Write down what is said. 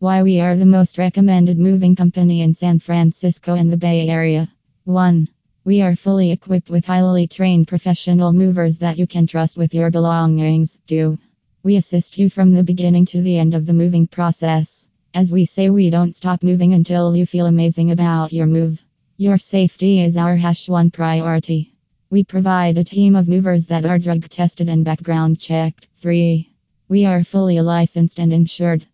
Why we are the most recommended moving company in San Francisco and the Bay Area. 1. We are fully equipped with highly trained professional movers that you can trust with your belongings. 2. We assist you from the beginning to the end of the moving process. As we say, we don't stop moving until you feel amazing about your move. Your safety is our hash one priority. We provide a team of movers that are drug tested and background checked. 3. We are fully licensed and insured.